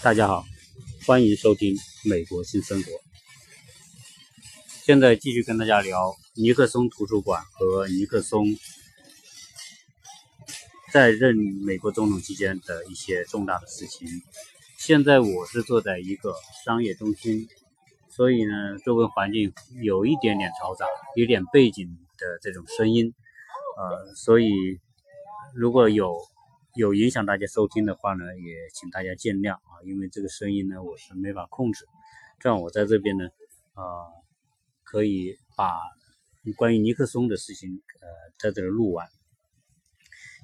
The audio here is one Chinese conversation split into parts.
大家好，欢迎收听《美国新生活》。现在继续跟大家聊尼克松图书馆和尼克松在任美国总统期间的一些重大的事情。现在我是坐在一个商业中心，所以呢，周围环境有一点点嘈杂，有点背景的这种声音，呃，所以如果有。有影响大家收听的话呢，也请大家见谅啊，因为这个声音呢我是没法控制。这样我在这边呢，啊，可以把关于尼克松的事情呃在这里录完。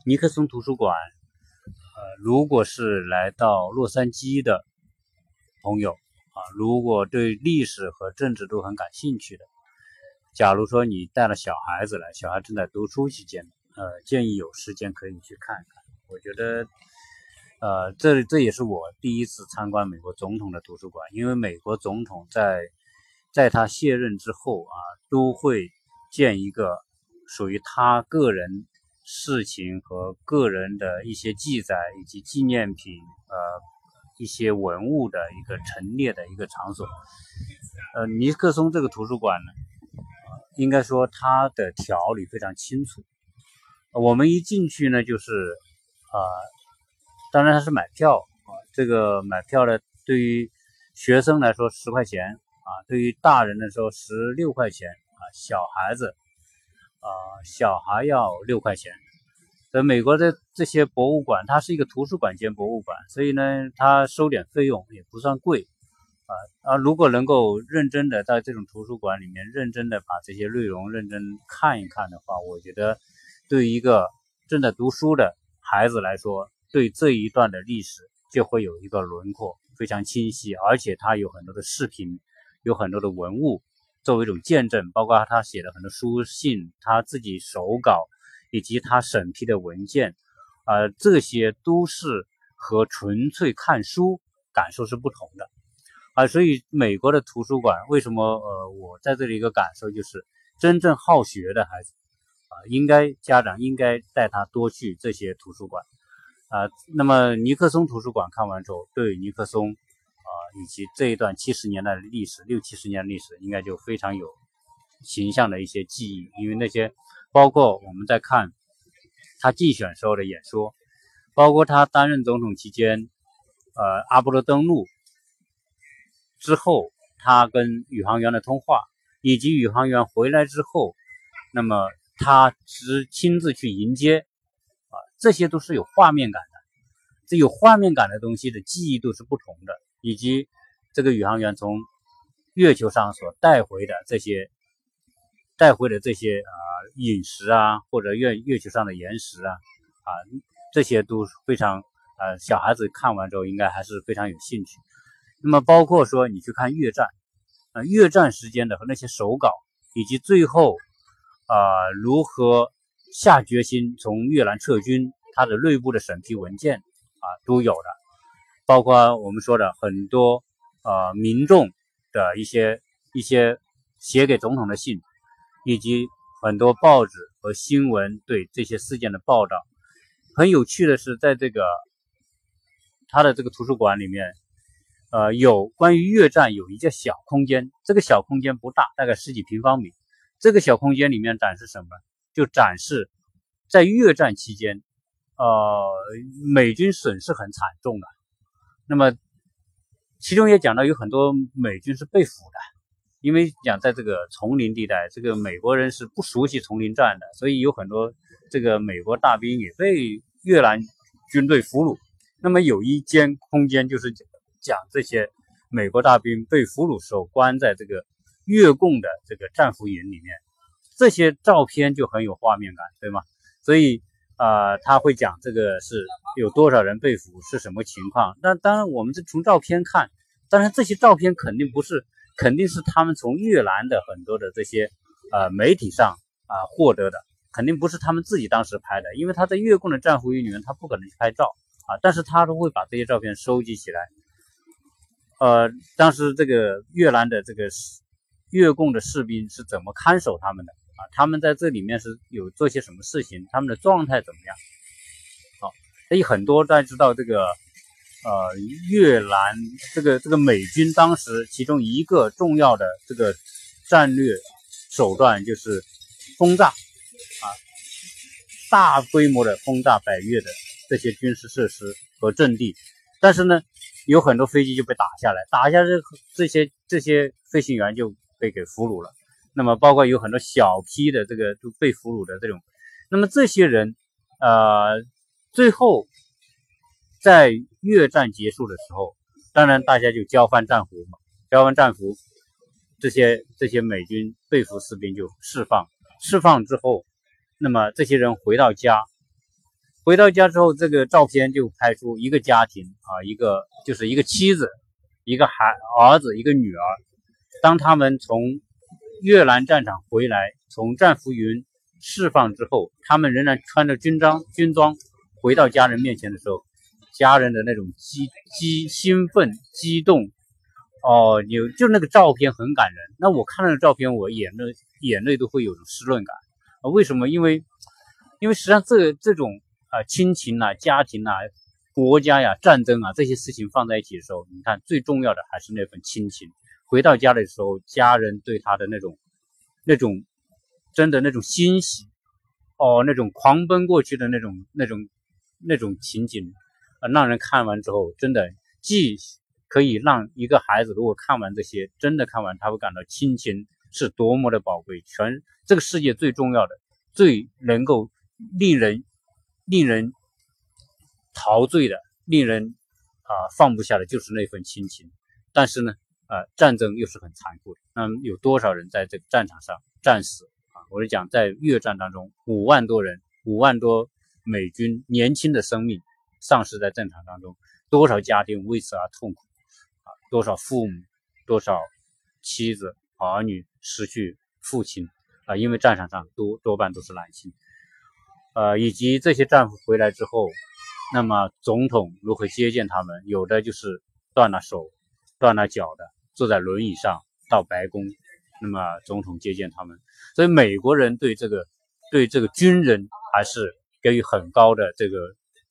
尼克松图书馆，呃，如果是来到洛杉矶的朋友啊，如果对历史和政治都很感兴趣的，假如说你带了小孩子来，小孩正在读书期间，呃，建议有时间可以去看看。我觉得，呃，这这也是我第一次参观美国总统的图书馆，因为美国总统在在他卸任之后啊，都会建一个属于他个人事情和个人的一些记载以及纪念品，呃，一些文物的一个陈列的一个场所。呃，尼克松这个图书馆呢，应该说它的条理非常清楚。我们一进去呢，就是。啊，当然他是买票啊，这个买票呢，对于学生来说十块钱啊，对于大人来说十六块钱啊，小孩子啊，小孩要六块钱。在美国的这些博物馆，它是一个图书馆兼博物馆，所以呢，它收点费用也不算贵啊啊，如果能够认真的在这种图书馆里面认真的把这些内容认真看一看的话，我觉得对于一个正在读书的。孩子来说，对这一段的历史就会有一个轮廓非常清晰，而且他有很多的视频，有很多的文物作为一种见证，包括他写的很多书信，他自己手稿以及他审批的文件，啊，这些都是和纯粹看书感受是不同的，啊，所以美国的图书馆为什么呃，我在这里一个感受就是，真正好学的孩子。应该家长应该带他多去这些图书馆啊。那么尼克松图书馆看完之后，对尼克松啊以及这一段七十年代的历史，六七十年历史，应该就非常有形象的一些记忆。因为那些包括我们在看他竞选时候的演说，包括他担任总统期间，呃，阿波罗登陆之后，他跟宇航员的通话，以及宇航员回来之后，那么。他只亲自去迎接，啊，这些都是有画面感的。这有画面感的东西的记忆都是不同的，以及这个宇航员从月球上所带回的这些带回的这些啊饮食啊，或者月月球上的岩石啊，啊，这些都非常呃，小孩子看完之后应该还是非常有兴趣。那么包括说你去看越战，啊，越战时间的和那些手稿，以及最后。啊，如何下决心从越南撤军？他的内部的审批文件啊都有的，包括我们说的很多呃民众的一些一些写给总统的信，以及很多报纸和新闻对这些事件的报道。很有趣的是，在这个他的这个图书馆里面，呃，有关于越战有一个小空间，这个小空间不大，大概十几平方米。这个小空间里面展示什么？就展示在越战期间，呃，美军损失很惨重的。那么其中也讲到有很多美军是被俘的，因为讲在这个丛林地带，这个美国人是不熟悉丛林战的，所以有很多这个美国大兵也被越南军队俘虏。那么有一间空间就是讲这些美国大兵被俘虏时候关在这个。越共的这个战俘营里面，这些照片就很有画面感，对吗？所以啊，他会讲这个是有多少人被俘，是什么情况。那当然，我们是从照片看，当然这些照片肯定不是，肯定是他们从越南的很多的这些呃媒体上啊获得的，肯定不是他们自己当时拍的，因为他在越共的战俘营里面，他不可能去拍照啊。但是他都会把这些照片收集起来。呃，当时这个越南的这个。越共的士兵是怎么看守他们的啊？他们在这里面是有做些什么事情？他们的状态怎么样？好，所以很多大家知道这个呃，越南这个这个美军当时其中一个重要的这个战略手段就是轰炸啊，大规模的轰炸百越的这些军事设施和阵地，但是呢，有很多飞机就被打下来，打下这这些这些飞行员就被给俘虏了。那么包括有很多小批的这个都被俘虏的这种，那么这些人呃，最后。在越战结束的时候，当然大家就交换战俘嘛，交换战俘，这些这些美军被俘士兵就释放，释放之后，那么这些人回到家，回到家之后，这个照片就拍出一个家庭啊，一个就是一个妻子，一个孩儿子，一个女儿，当他们从越南战场回来，从战俘营释放之后，他们仍然穿着军装军装回到家人面前的时候。家人的那种激激兴奋激动，哦，有就那个照片很感人。那我看那个照片，我眼泪眼泪都会有种湿润感。为什么？因为因为实际上这这种啊亲情啊家庭啊国家呀战争啊这些事情放在一起的时候，你看最重要的还是那份亲情。回到家的时候，家人对他的那种那种真的那种欣喜，哦，那种狂奔过去的那种那种那种情景。啊让人看完之后，真的既可以让一个孩子，如果看完这些，真的看完，他会感到亲情是多么的宝贵。全这个世界最重要的、最能够令人令人陶醉的、令人啊放不下的，就是那份亲情。但是呢，啊，战争又是很残酷的。那么有多少人在这个战场上战死啊？我是讲，在越战当中，五万多人，五万多美军年轻的生命。丧失在战场当中，多少家庭为此而痛苦啊！多少父母、多少妻子、儿女失去父亲啊！因为战场上多多半都是男性，呃，以及这些战俘回来之后，那么总统如何接见他们？有的就是断了手、断了脚的，坐在轮椅上到白宫，那么总统接见他们。所以美国人对这个对这个军人还是给予很高的这个。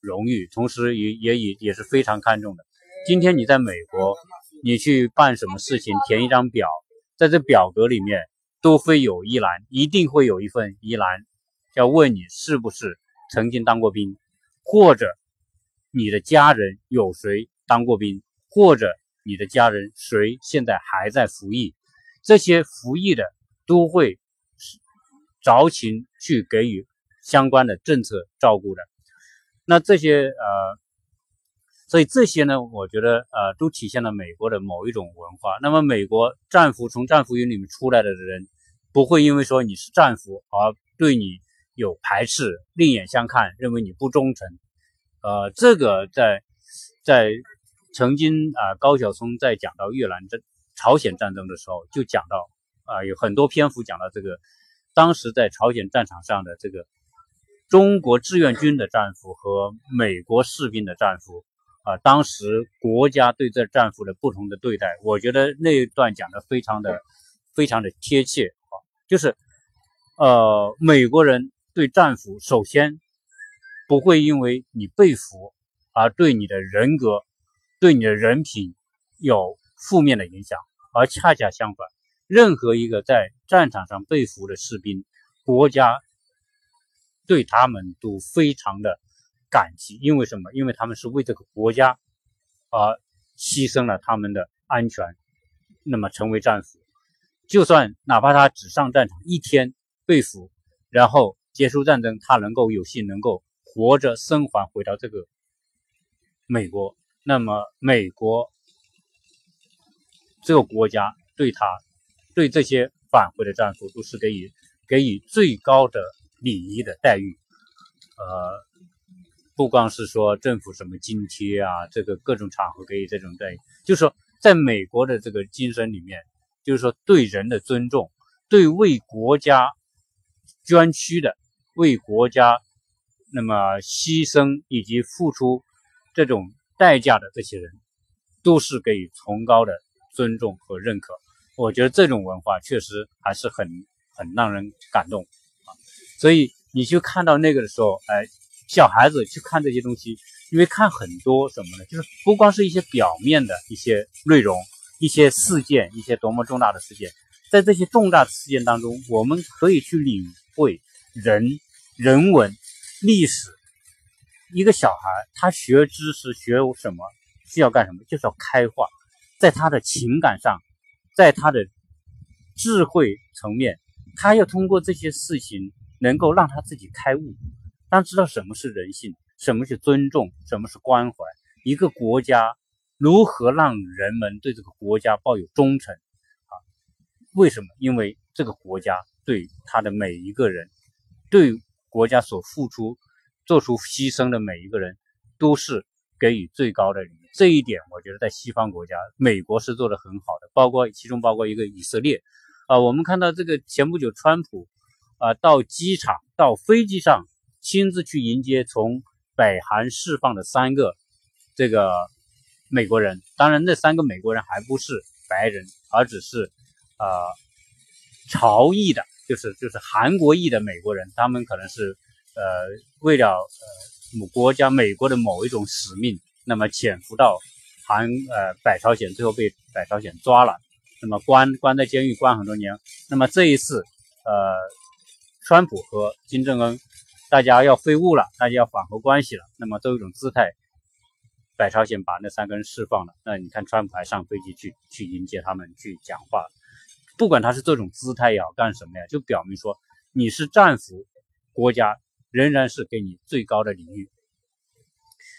荣誉，同时也也也也是非常看重的。今天你在美国，你去办什么事情，填一张表，在这表格里面都会有一栏，一定会有一份一栏，要问你是不是曾经当过兵，或者你的家人有谁当过兵，或者你的家人谁现在还在服役，这些服役的都会着情去给予相关的政策照顾的。那这些呃，所以这些呢，我觉得呃，都体现了美国的某一种文化。那么，美国战俘从战俘营里面出来的人，不会因为说你是战俘而对你有排斥、另眼相看，认为你不忠诚。呃，这个在在曾经啊，高晓松在讲到越南战、朝鲜战争的时候，就讲到啊，有很多篇幅讲到这个当时在朝鲜战场上的这个。中国志愿军的战俘和美国士兵的战俘啊，当时国家对这战俘的不同的对待，我觉得那一段讲的非常的非常的贴切啊，就是呃，美国人对战俘首先不会因为你被俘而对你的人格、对你的人品有负面的影响，而恰恰相反，任何一个在战场上被俘的士兵，国家。对他们都非常的感激，因为什么？因为他们是为这个国家而牺牲了他们的安全，那么成为战俘。就算哪怕他只上战场一天被俘，然后结束战争，他能够有幸能够活着生还回到这个美国，那么美国这个国家对他对这些返回的战俘都是给予给予最高的。礼仪的待遇，呃，不光是说政府什么津贴啊，这个各种场合给予这种待遇，就是说，在美国的这个精神里面，就是说对人的尊重，对为国家捐躯的、为国家那么牺牲以及付出这种代价的这些人，都是给予崇高的尊重和认可。我觉得这种文化确实还是很很让人感动啊。所以你去看到那个的时候，哎，小孩子去看这些东西，因为看很多什么呢？就是不光是一些表面的一些内容、一些事件、一些多么重大的事件，在这些重大的事件当中，我们可以去领会人、人文、历史。一个小孩他学知识学什么，需要干什么？就是要开化，在他的情感上，在他的智慧层面，他要通过这些事情，能够让他自己开悟，让知道什么是人性。什么是尊重？什么是关怀？一个国家如何让人们对这个国家抱有忠诚？啊，为什么？因为这个国家对他的每一个人，对国家所付出、做出牺牲的每一个人，都是给予最高的礼。这一点，我觉得在西方国家，美国是做的很好的，包括其中包括一个以色列。啊，我们看到这个前不久，川普啊到机场、到飞机上亲自去迎接从。北韩释放的三个这个美国人，当然那三个美国人还不是白人，而只是呃朝裔的，就是就是韩国裔的美国人，他们可能是呃为了呃某国家美国的某一种使命，那么潜伏到韩呃北朝鲜，最后被北朝鲜抓了，那么关关在监狱关很多年，那么这一次呃川普和金正恩。大家要会晤了，大家要缓和关系了，那么都有一种姿态，北朝鲜把那三个人释放了，那你看川普还上飞机去去迎接他们去讲话，不管他是这种姿态也好干什么呀，就表明说你是战俘，国家仍然是给你最高的礼遇。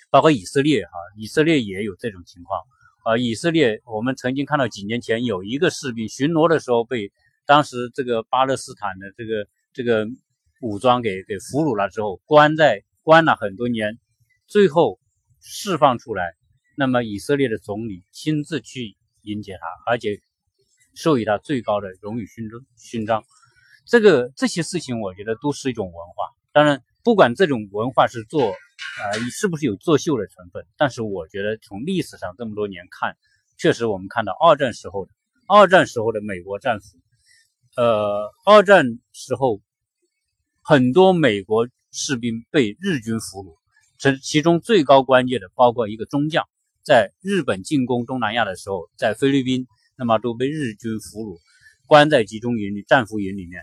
包括以色列哈，以色列也有这种情况啊。以色列我们曾经看到几年前有一个士兵巡逻的时候被当时这个巴勒斯坦的这个这个。武装给给俘虏了之后，关在关了很多年，最后释放出来。那么以色列的总理亲自去迎接他，而且授予他最高的荣誉勋章。勋章，这个这些事情，我觉得都是一种文化。当然，不管这种文化是做呃是不是有作秀的成分，但是我觉得从历史上这么多年看，确实我们看到二战时候的二战时候的美国战俘，呃，二战时候。很多美国士兵被日军俘虏，这其中最高关键的包括一个中将，在日本进攻东南亚的时候，在菲律宾，那么都被日军俘虏，关在集中营里、战俘营里面。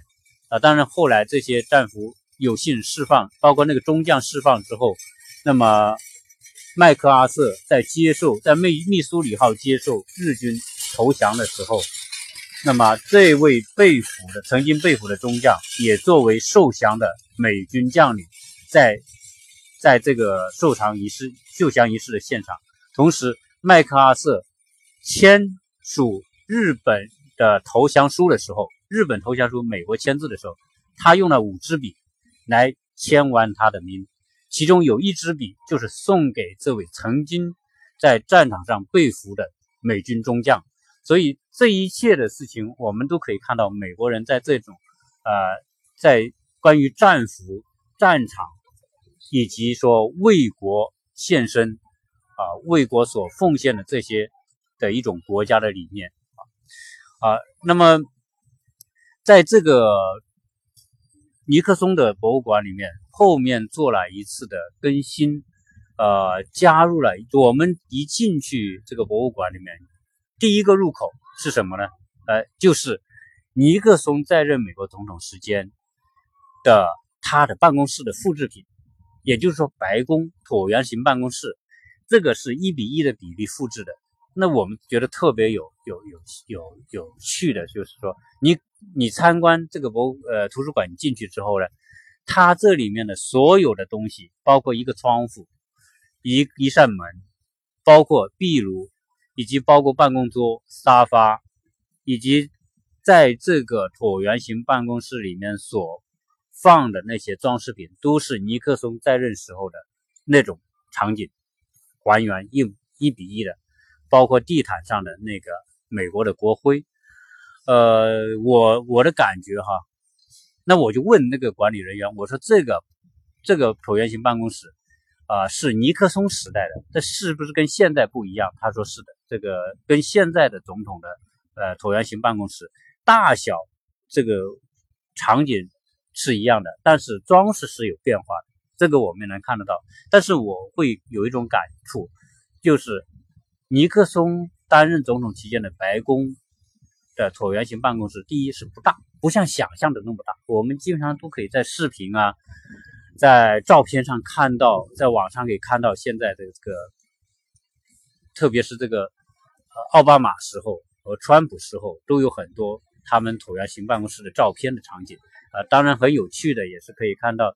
啊，当然后来这些战俘有幸释放，包括那个中将释放之后，那么麦克阿瑟在接受在密密苏里号接受日军投降的时候。那么，这位被俘的曾经被俘的中将，也作为受降的美军将领，在在这个受降仪式、受降仪式的现场。同时，麦克阿瑟签署日本的投降书的时候，日本投降书美国签字的时候，他用了五支笔来签完他的名，其中有一支笔就是送给这位曾经在战场上被俘的美军中将。所以这一切的事情，我们都可以看到，美国人在这种，呃，在关于战俘、战场，以及说为国献身，啊，为国所奉献的这些的一种国家的理念，啊，那么在这个尼克松的博物馆里面，后面做了一次的更新，呃，加入了我们一进去这个博物馆里面。第一个入口是什么呢？呃，就是尼克松在任美国总统时间的他的办公室的复制品，也就是说白宫椭圆形办公室，这个是一比一的比例复制的。那我们觉得特别有有有有有趣的，就是说你你参观这个博呃图书馆进去之后呢，它这里面的所有的东西，包括一个窗户、一一扇门，包括壁炉。以及包括办公桌、沙发，以及在这个椭圆形办公室里面所放的那些装饰品，都是尼克松在任时候的那种场景，还原一一比一的。包括地毯上的那个美国的国徽。呃，我我的感觉哈，那我就问那个管理人员，我说这个这个椭圆形办公室。啊，是尼克松时代的，这是不是跟现在不一样？他说是的，这个跟现在的总统的呃椭圆形办公室大小这个场景是一样的，但是装饰是有变化的。这个我们能看得到。但是我会有一种感触，就是尼克松担任总统期间的白宫的椭圆形办公室，第一是不大，不像想象的那么大。我们基本上都可以在视频啊，在照片上看到，在网上可以看到现在的这个，特别是这个呃奥巴马时候和川普时候都有很多。他们椭圆形办公室的照片的场景，啊，当然很有趣的，也是可以看到，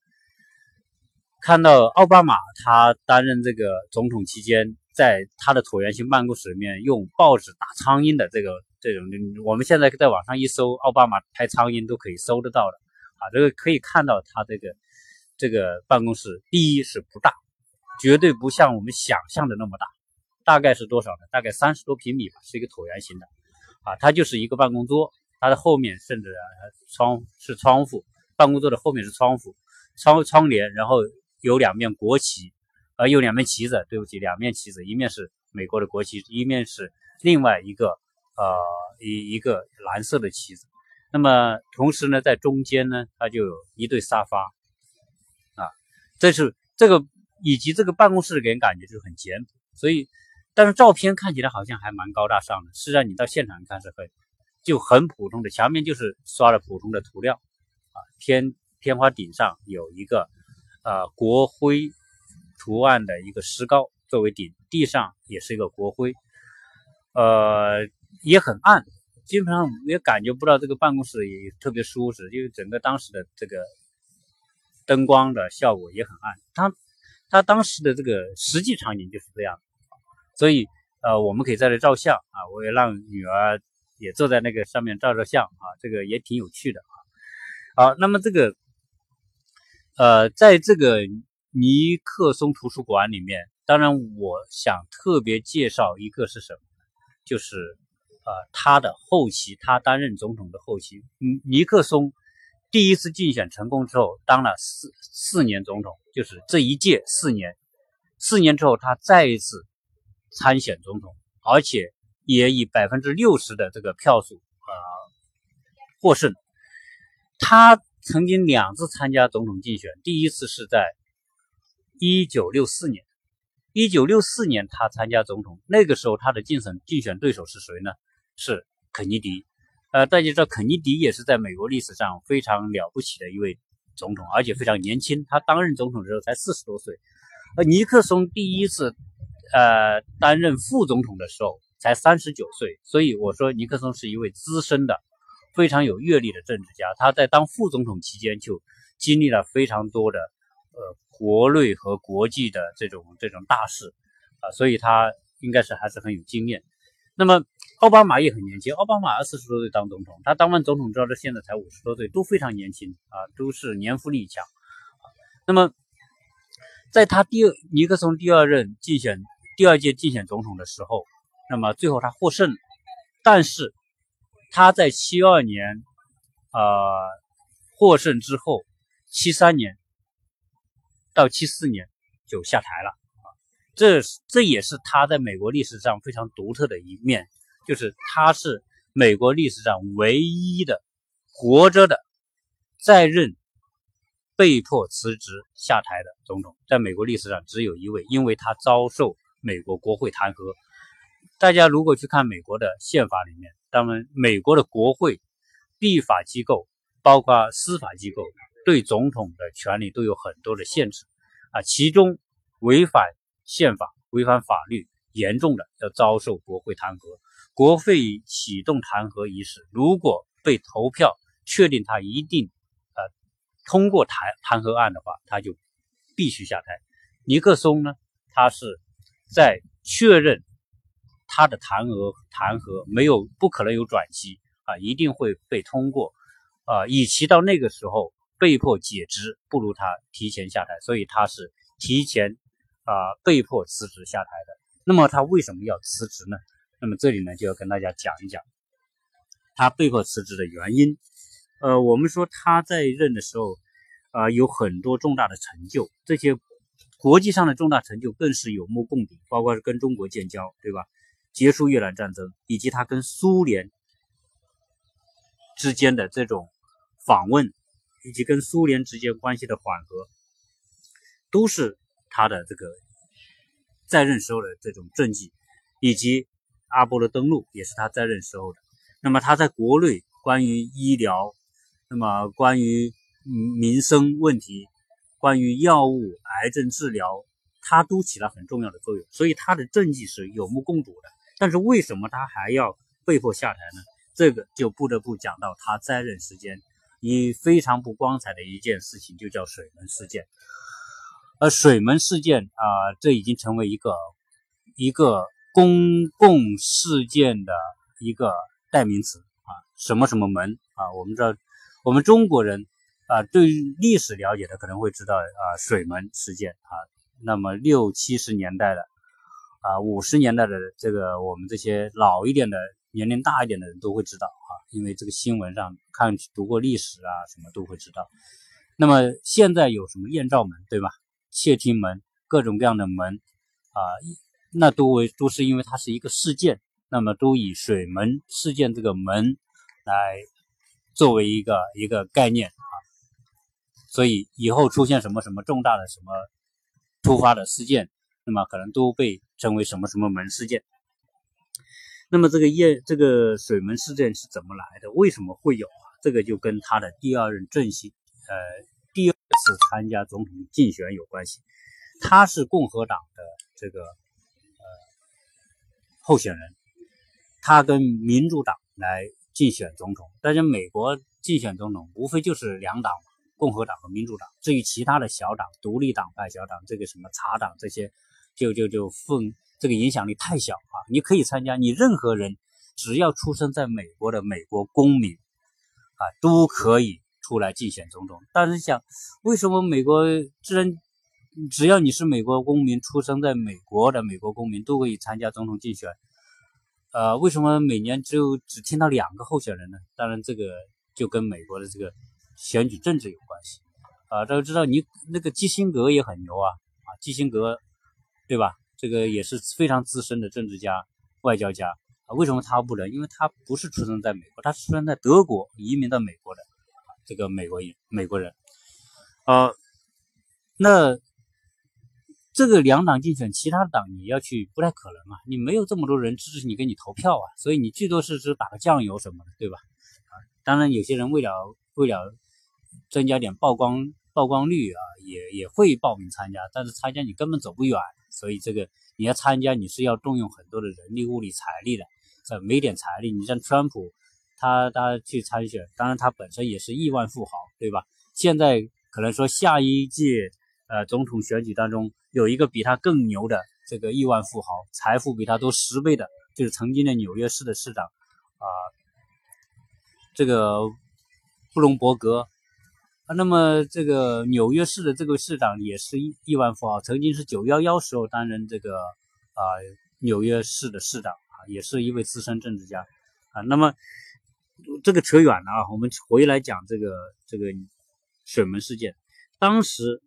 看到奥巴马他担任这个总统期间，在他的椭圆形办公室里面用报纸打苍蝇的这个这种，我们现在在网上一搜奥巴马拍苍蝇都可以搜得到的，啊，这个可以看到他这个这个办公室，第一是不大，绝对不像我们想象的那么大，大概是多少呢？大概三十多平米吧，是一个椭圆形的，啊，它就是一个办公桌。它的后面甚至啊，窗是窗户，办公桌的后面是窗户，窗窗帘，然后有两面国旗，呃，有两面旗子，对不起，两面旗子，一面是美国的国旗，一面是另外一个呃一一个蓝色的旗子。那么同时呢，在中间呢，它就有一对沙发，啊，这是这个以及这个办公室给人感觉就是很简朴，所以但是照片看起来好像还蛮高大上的，实际上你到现场看是很。就很普通的墙面，就是刷了普通的涂料，啊，天天花顶上有一个呃国徽图案的一个石膏作为顶，地上也是一个国徽，呃，也很暗，基本上也感觉不到这个办公室也特别舒适，因为整个当时的这个灯光的效果也很暗，他他当时的这个实际场景就是这样，所以呃，我们可以在这照相啊，我也让女儿。也坐在那个上面照照相啊，这个也挺有趣的啊。好，那么这个呃，在这个尼克松图书馆里面，当然我想特别介绍一个是什么？就是呃，他的后期，他担任总统的后期，尼克松第一次竞选成功之后，当了四四年总统，就是这一届四年，四年之后他再一次参选总统，而且。也以百分之六十的这个票数啊获胜。他曾经两次参加总统竞选，第一次是在一九六四年。一九六四年他参加总统，那个时候他的竞选竞选对手是谁呢？是肯尼迪。呃，大家知道肯尼迪也是在美国历史上非常了不起的一位总统，而且非常年轻。他担任总统的时候才四十多岁。而尼克松第一次呃担任副总统的时候。才三十九岁，所以我说尼克松是一位资深的、非常有阅历的政治家。他在当副总统期间就经历了非常多的呃国内和国际的这种这种大事啊，所以他应该是还是很有经验。那么奥巴马也很年轻，奥巴马二四十多岁当总统，他当完总统之后到现在才五十多岁，都非常年轻啊，都是年富力强。那么在他第二尼克松第二任竞选第二届竞选总统的时候。那么最后他获胜，但是他在七二年，呃，获胜之后，七三年到七四年就下台了啊。这这也是他在美国历史上非常独特的一面，就是他是美国历史上唯一的活着的在任被迫辞职下台的总统，在美国历史上只有一位，因为他遭受美国国会弹劾。大家如果去看美国的宪法里面，当然美国的国会、立法机构，包括司法机构，对总统的权利都有很多的限制啊。其中违反宪法、违反法律严重的，要遭受国会弹劾。国会启动弹劾仪式，如果被投票确定他一定呃通过弹弹劾案的话，他就必须下台。尼克松呢，他是在确认。他的弹劾弹劾没有不可能有转机啊，一定会被通过啊。与其到那个时候被迫解职，不如他提前下台。所以他是提前啊被迫辞职下台的。那么他为什么要辞职呢？那么这里呢就要跟大家讲一讲他被迫辞职的原因。呃，我们说他在任的时候啊有很多重大的成就，这些国际上的重大成就更是有目共睹，包括是跟中国建交，对吧？结束越南战争，以及他跟苏联之间的这种访问，以及跟苏联之间关系的缓和，都是他的这个在任时候的这种政绩，以及阿波罗登陆也是他在任时候的。那么他在国内关于医疗，那么关于民生问题，关于药物、癌症治疗，他都起了很重要的作用。所以他的政绩是有目共睹的。但是为什么他还要被迫下台呢？这个就不得不讲到他在任时间以非常不光彩的一件事情，就叫水门事件。而水门事件啊，这已经成为一个一个公共事件的一个。代名词啊，什么什么门啊？我们知道，我们中国人啊，对历史了解的可能会知道啊，水门事件啊。那么六七十年代的啊，五十年代的这个，我们这些老一点的、年龄大一点的人都会知道啊，因为这个新闻上看读过历史啊，什么都会知道。那么现在有什么艳照门对吧？窃听门，各种各样的门啊，那都为都是因为它是一个事件。那么都以水门事件这个门来作为一个一个概念啊，所以以后出现什么什么重大的什么突发的事件，那么可能都被称为什么什么门事件。那么这个业这个水门事件是怎么来的？为什么会有啊？这个就跟他的第二任政系呃第二次参加总统竞选有关系。他是共和党的这个候选人。他跟民主党来竞选总统，但是美国竞选总统无非就是两党，共和党和民主党。至于其他的小党、独立党派小党，这个什么茶党这些，就就就分这个影响力太小啊！你可以参加，你任何人只要出生在美国的美国公民啊，都可以出来竞选总统。但是想，为什么美国既然只要你是美国公民，出生在美国的美国公民都可以参加总统竞选？呃，为什么每年只有只听到两个候选人呢？当然，这个就跟美国的这个选举政治有关系啊。大家知道，你那个基辛格也很牛啊，啊，基辛格，对吧？这个也是非常资深的政治家、外交家啊。为什么他不能？因为他不是出生在美国，他是出生在德国，移民到美国的这个美国人，美国人。啊，那。这个两党竞选，其他党你要去不太可能啊，你没有这么多人支持你，给你投票啊，所以你最多是只打个酱油什么的，对吧？啊，当然有些人为了为了增加点曝光曝光率啊，也也会报名参加，但是参加你根本走不远，所以这个你要参加你是要动用很多的人力物力财力的，这没点财力，你像川普他他去参选，当然他本身也是亿万富豪，对吧？现在可能说下一届呃总统选举当中。有一个比他更牛的这个亿万富豪，财富比他多十倍的，就是曾经的纽约市的市长啊，这个布隆伯格啊。那么这个纽约市的这个市长也是亿亿万富豪，曾经是九幺幺时候担任这个啊纽约市的市长啊，也是一位资深政治家啊。那么这个扯远了啊，我们回来讲这个这个水门事件，当时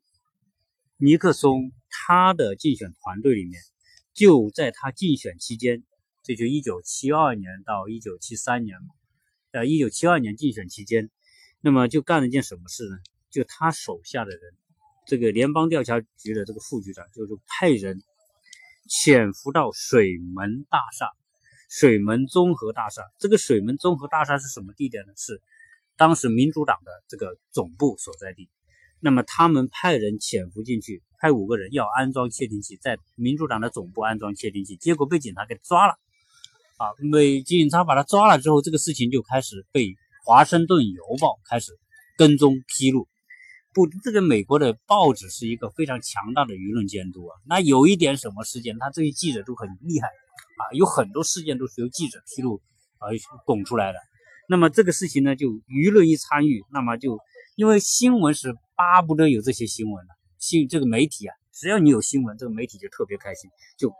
尼克松。他的竞选团队里面，就在他竞选期间，这就一九七二年到一九七三年嘛，呃，一九七二年竞选期间，那么就干了一件什么事呢？就他手下的人，这个联邦调查局的这个副局长，就是派人潜伏到水门大厦、水门综合大厦。这个水门综合大厦是什么地点呢？是当时民主党的这个总部所在地。那么他们派人潜伏进去。派五个人要安装窃听器，在民主党的总部安装窃听器，结果被警察给抓了。啊，美警察把他抓了之后，这个事情就开始被《华盛顿邮报》开始跟踪披露。不，这个美国的报纸是一个非常强大的舆论监督啊。那有一点什么事件，他这些记者都很厉害啊，有很多事件都是由记者披露而拱出来的。那么这个事情呢，就舆论一参与，那么就因为新闻是巴不得有这些新闻的。新这个媒体啊，只要你有新闻，这个媒体就特别开心，就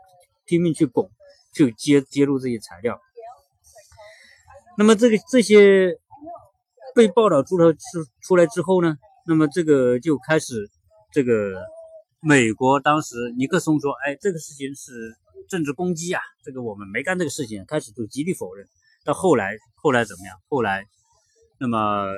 拼命去拱，去揭揭露这些材料。那么这个这些被报道出来出出来之后呢，那么这个就开始这个美国当时尼克松说：“哎，这个事情是政治攻击啊，这个我们没干这个事情。”开始就极力否认。到后来后来怎么样？后来那么